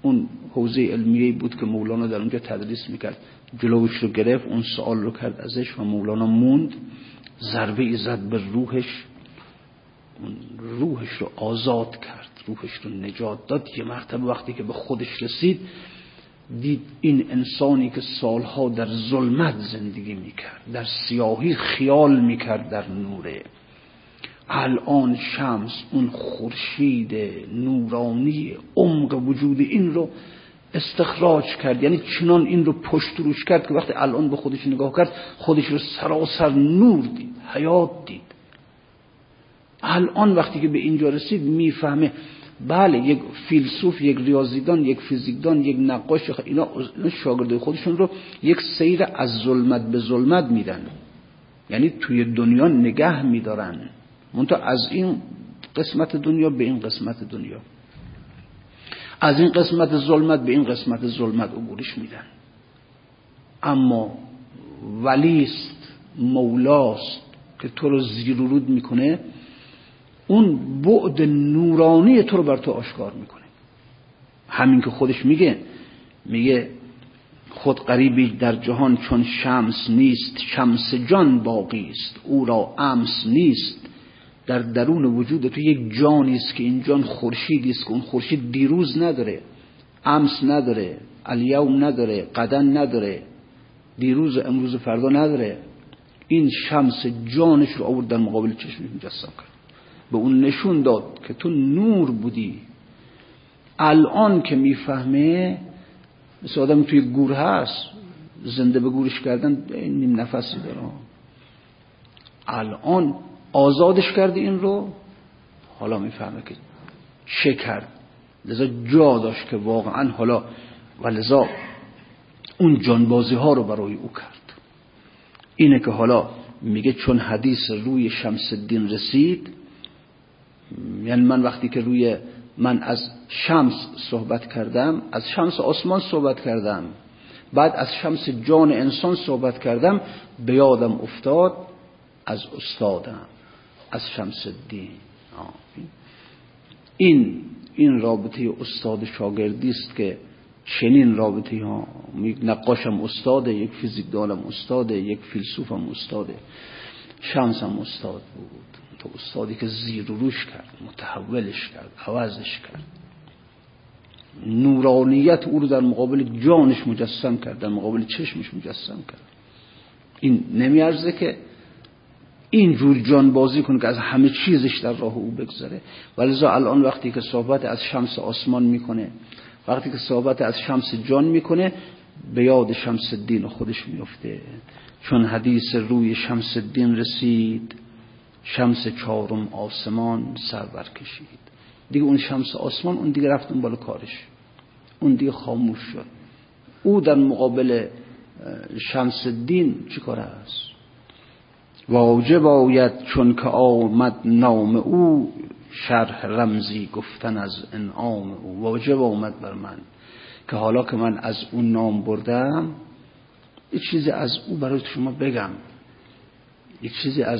[SPEAKER 1] اون حوزه علمیه بود که مولانا در اونجا تدریس می‌کرد. جلوش رو گرفت اون سوال رو کرد ازش و مولانا موند. ضربه ای زد به روحش. اون روحش رو آزاد کرد روحش رو نجات داد. یه مرتبه وقتی که به خودش رسید دید این انسانی که سالها در ظلمت زندگی می‌کرد در سیاهی خیال می‌کرد در نوره. الان شمس اون خورشید نورانی عمق وجود این رو استخراج کرد. یعنی چنان این رو پشت روش کرد که وقتی الان به خودش نگاه کرد خودش رو سراسر نور دید حیات دید. الان وقتی که به اینجا رسید می‌فهمه بله یک فیلسوف یک ریاضیدان یک فیزیکدان یک نقاش اینا شاگرد خودشون رو یک سیر از ظلمت به ظلمت میدن. یعنی توی دنیا نگه میدارن. منتها از این قسمت دنیا به این قسمت دنیا. از این قسمت ظلمت به این قسمت ظلمت عبورش میدن. اما ولیست مولاست که تو رو زیر رود می‌کنه اون بعد نورانی تو رو بر تو آشکار می‌کنه. همین که خودش میگه میگه خود قریبی در جهان چون شمس نیست شمس جان باقی است او را امس نیست. در درون وجود تو یک جانی است که این جان خورشیدی است که اون خورشید دیروز نداره امس نداره الیوم نداره قدن نداره دیروز امروز فردا نداره. این شمس جانش رو آورد در مقابل چشم مجسم کرد. به اون نشون داد که تو نور بودی. الان که می‌فهمه مثل آدم توی گور هست زنده به گورش کردن نیم نفسی داره. الان آزادش کردی این رو. حالا می‌فهمه که چه کرد. لذا جا داشت که واقعا حالا و لذا اون جانبازی ها رو برای او کرد. اینه که حالا میگه چون حدیث روی شمس الدین رسید یعنی من وقتی که روی من از شمس صحبت کردم از شمس آسمان صحبت کردم بعد از شمس جان انسان صحبت کردم به یادم افتاد از استادم. از شمس الدین این این رابطه استاد شاگردی است که چنین رابطه ها یک نقاشم استاده یک فیزیکدانم استاده یک فیلسوفم استاده. شمسم استاد بود. تو استادی که زیر و روش کرد متحولش کرد عوضش کرد. نورانیت او رو در مقابل جانش مجسم کرد در مقابل چشمش مجسم کرد. این نمیارزه که این جور جان بازی کنه که از همه چیزش در راه او بگذره ولذا الان وقتی که صحبت از شمس آسمان می‌کنه وقتی که صحبت از شمس جان می‌کنه به یاد شمس الدین خودش میفته چون حدیث روی شمس الدین رسید شمس چهارم آسمان سر برکشید. دیگه اون شمس آسمان اون دیگه رفت اون بالا کارش. اون دیگه خاموش شد. او در مقابل شمس الدین چی کار است؟ واجب آید چون که آمد نام او شرح رمزی گفتن از انعام او. واجب آمد بر من که حالا که من از اون نام بردم یک چیزی از او برای شما بگم. یک چیزی از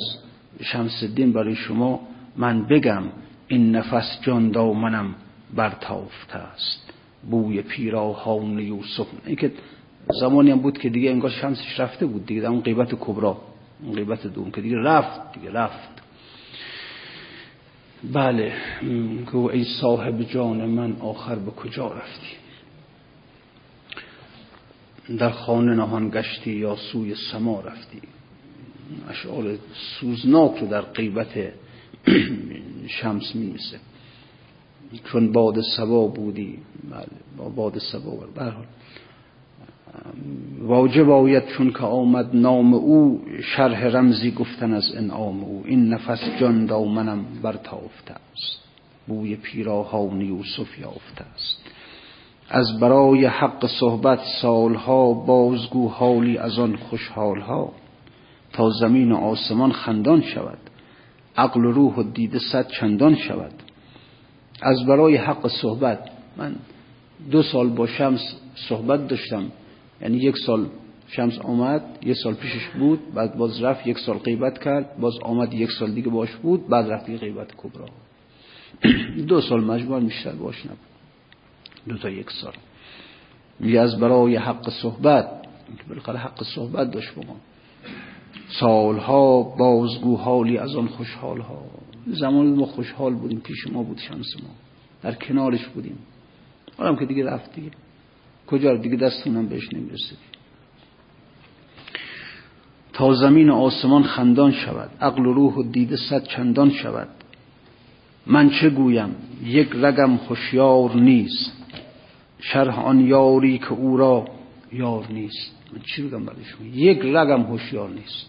[SPEAKER 1] شمس الدین برای شما من بگم. این نفس جان منم برتافته است. بوی پیراهان یوسف. این که زمانی هم بود که دیگه انگار شمسش رفته بود. دیگه در اون قیبت کبرا. قیبت دوم که دیگه رفت دیگه رفت. بله که ای صاحب جان من آخر به کجا رفتی؟ در خانه نهان گشتی یا سوی سما رفتی؟ اشعار سوزناک رو در قیبت شمس می چون باد سبا بودی بله با باد سبا برحال واجب آید چون که آمد نام او شرح رمزی گفتن از انعام او. این نفس جان دامنم برتافته است. بوی پیراهان یوسف یافته است. از برای حق صحبت سالها بازگو حالی از آن خوشحالها. تا زمین و آسمان خندان شود. عقل و روح و دیده صد چندان شود. از برای حق صحبت من دو سال با شمس صحبت داشتم. یعنی یک سال شمس آمد یک سال پیشش بود بعد باز رفت یک سال غیبت کرد باز آمد یک سال دیگه باش بود بعد رفت غیبت کبرا. دو سال مجموع بیشتر باش نبود. دو تا یک سال. می از برای حق صحبت بالاخره حق صحبت داشت با ما. سالها بازگو حالی از آن خوشحالها. زمان ما خوشحال بودیم پیش ما بود شمس ما. در کنارش بودیم. حالا که دیگه رفت دیگه. کجا دیگه دستونم بهش نمی‌رسید تا زمین و آسمان خندان شود عقل و روح و دیده صد چندان شود. من چه گویم؟ یک رگم خوشیار نیست. شرح آن یاری که او را یار نیست. من چی بگم برای شما؟ یک رگم هوشیار نیست.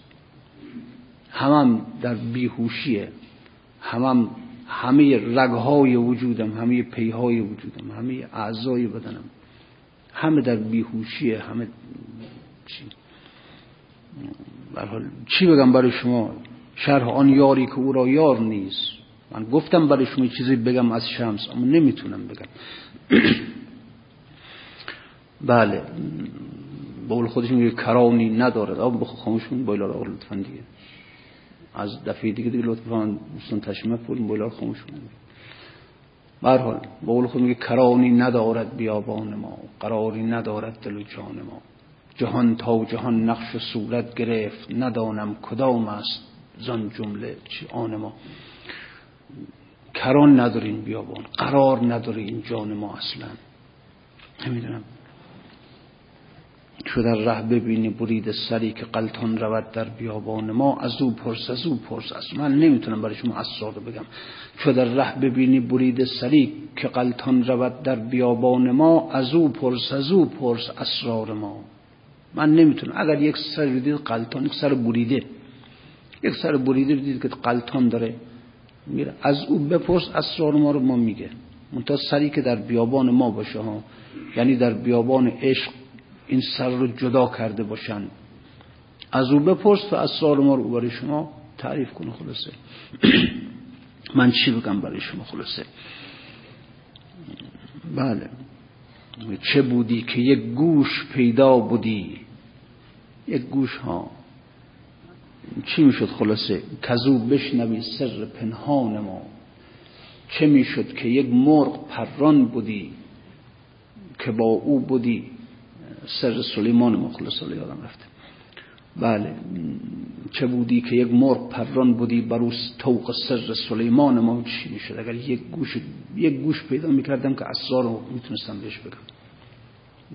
[SPEAKER 1] همم در بیهوشیه. همم همه رگهای وجودم همه پیهای وجودم همه اعضای بدنم. همه در بیهوشیه همه چی. برحال چی بگم برای شما؟ شرح آن یاری که او را یار نیست. من گفتم برای شما چیزی بگم از شمس اما نمی‌تونم بگم. بله. بقول خودش میگه کرانی ندارد آب بخو خاموش کن بایلا را لطفا دیگه. از دفعه دیگه دیگه لطفا دوستان تشمیه پول بایلا خاموش کن برحال بقول خود میگه کرانی ندارد بیابان ما قراری ندارد دل و جان ما. جهان تا جهان نقش و صورت گرفت ندانم کدام است زن جمله چی آن ما. کران ندارین بیابان قرار نداره این جان ما اصلا. نمی‌دونم. چو در ره ببینی برید سری که قلتان رود در بیابان ما؟ از او پرس از او پرس. از من نمی‌تونم برای شما اسرار رو بگم. چو در ره ببینی برید سری که قلتان رود در بیابان ما؟ از او پرس از او پرس اسرار ما. من نمی‌تونم. اگر یک سر دید قلتان یک سر بریده. یک سر بریده دید که قلتان داره. میره از او بپرس اسرار ما رو ما میگه. منتها سری که در بیابان ما باشه ها. یعنی در بیابان عشق این سر رو جدا کرده باشن. از او بپرس و اسرار ما رو برای شما تعریف کنه خلاصه. من چی بگم برای شما خلاصه؟ بله. چه بودی که یک گوش پیدا بودی؟ یک گوش ها. چی می‌شد خلاصه؟ کذو بشنوی سر پنهان ما. چه می‌شد که یک مرغ پران بودی؟ که با او بودی. سر سلیمان ما خلاصه یادم رفته. بله چه بودی که یک مرغ پران بودی بروس توق سر سلیمان ما چی می‌شد اگر یک گوش یک گوش پیدا می‌کردم که اسرار رو می‌تونستم بهش بگم.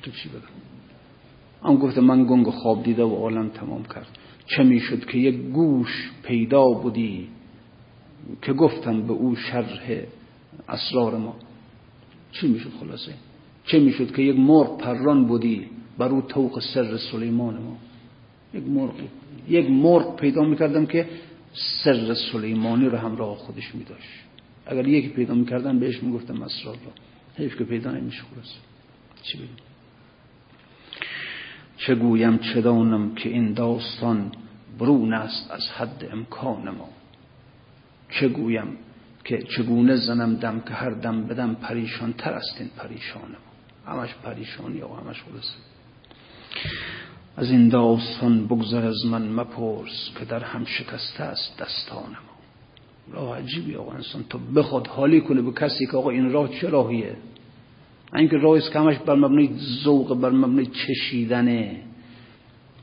[SPEAKER 1] تو چی بگم؟ هم گفته من گنگ خواب دیده و عالم تمام کرد. چه می‌شد که یک گوش پیدا بودی که گفتم به او شرح اسرار ما؟ چی می‌شد خلاصه؟ چه می‌شد که یک مرغ پران بودی بر او توق سر سلیمان ما. یک مرغ یک مرغ پیدا می‌کردم که سر سلیمانی رو همراه خودش میداشت. اگر یکی پیدا می‌کردم بهش می‌گفتم اسرار رو حیف که پیدا نمیشه خلاصه چی بگم؟ چه گویم چه دانم که این داستان برون است از حد امکان ما. چه گویم که چگونه زنم دم که هر دم بدم پریشان تر است این پریشان ما. همش پریشانی و همش خلاصه. از این داستان بگذر از من مپرس که در هم شکسته است دستان ما. راه عجیبی آقا انسان تو بخواد حالی کنه به کسی که آقا این راه چه راهیه؟ اینکه راه است که همش بر مبنای ذوق بر مبنای چشیدنه.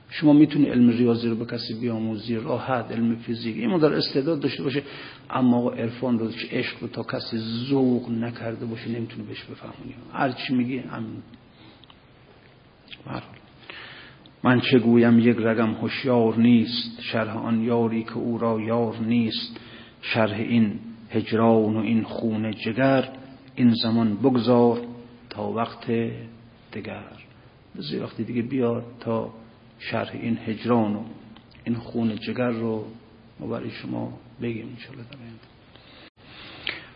[SPEAKER 1] شما می‌تونی علم ریاضی رو به کسی بیاموزی راحت علم فیزیک این در استعداد داشته باشه. اما عرفان رو عشق رو تا کسی ذوق نکرده باشه نمی‌تونه بهش بفهمونی. هر چی میگی هم من چه گویم یک رگم هوشیار نیست شرح آن یاری که او را یار نیست. شرح این هجران و این خون جگر این زمان بگذار تا وقت دیگر بذاری وقتی دیگه بیاد تا شرح این هجران و این خون جگر رو ما برای شما بگیم انشاءالله در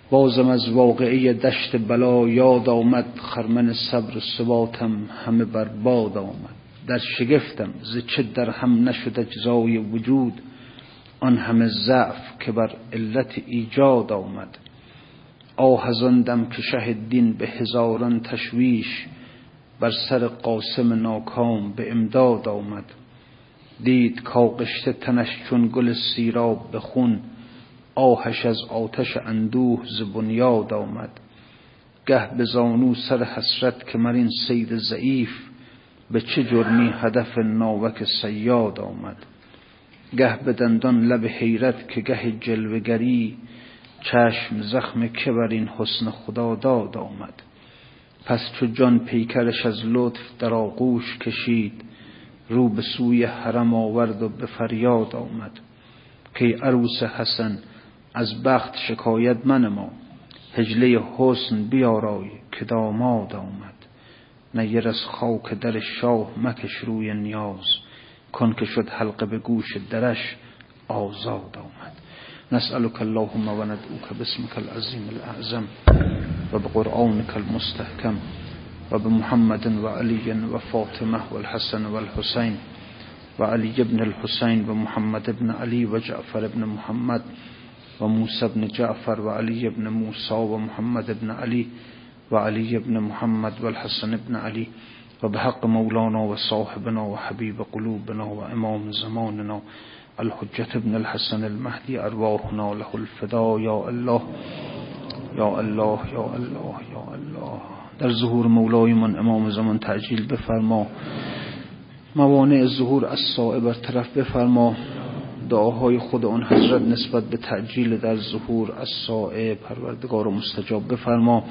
[SPEAKER 1] بازم از واقعی دشت بلا یاد آمد خرمن صبر ثباتم همه بر باد آمد. در شگفتم ز چه در هم نشد اجزای وجود آن همه ضعف که بر علت ایجاد آمد. آهزاندم که شه دین به هزاران تشویش بر سر قاسم ناکام به امداد آمد. دید کاغشته تنش چون گل سیراب به خون آهش از آتش اندوه ز بنیاد آمد. گه به زانو سر حسرت که مرین سید ضعیف به چه جرمی هدف ناوک سیاد آمد؟ گه به دندان لب حیرت که گه جلوگری چشم زخم که بر این حسن خدا داد آمد. پس چو جان پیکرش از لطف در آغوش کشید رو به سوی حرم آورد و به فریاد آمد. که عروس حسن از بخت شکایت من ما هجله حسن بیارای که داماد آمد. نیر از خاک در شاه مکش روی نیاز. کن که شد حلقه به گوش درش آزاد آمد. نسألك اللهم وندعوك باسمك العظيم الأعظم وبقرآنك المستحكم وبمحمد وعلي وفاطمة والحسن والحسين وعلي بن الحسين ومحمد بن علي وجعفر بن محمد وموسى بن جعفر وعلي بن موسى ومحمد بن علي وعلي بن محمد والحسن بن علي وبحق مولانا وصاحبنا وحبيب قلوبنا وإمام زماننا الحجة ابن الحسن المهدي أرواحنا له الفدا یا الله یا الله یا الله یا الله. در ظهور مولایمان امام زمان تعجیل بفرما. موانع ظهور از بر طرف بفرما. دعاهای خود آن حضرت نسبت به تعجیل در ظهور از سائه پروردگار و مستجاب بفرما.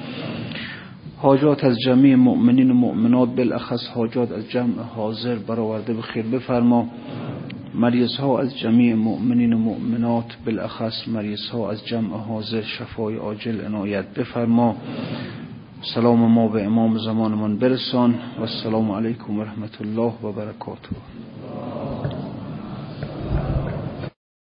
[SPEAKER 1] حاجات از جمعی مؤمنین و مؤمنات بالاخص حاجات از جمع حاضر برآورده به خیر بفرما. مریض ها از جمعی مؤمنین و مؤمنات بالاخص مریض ها از جمع حاضر شفای عاجل عنایت بفرما. سلام ما به امام زمانمان برسان و السلام علیکم و رحمت الله و برکاته.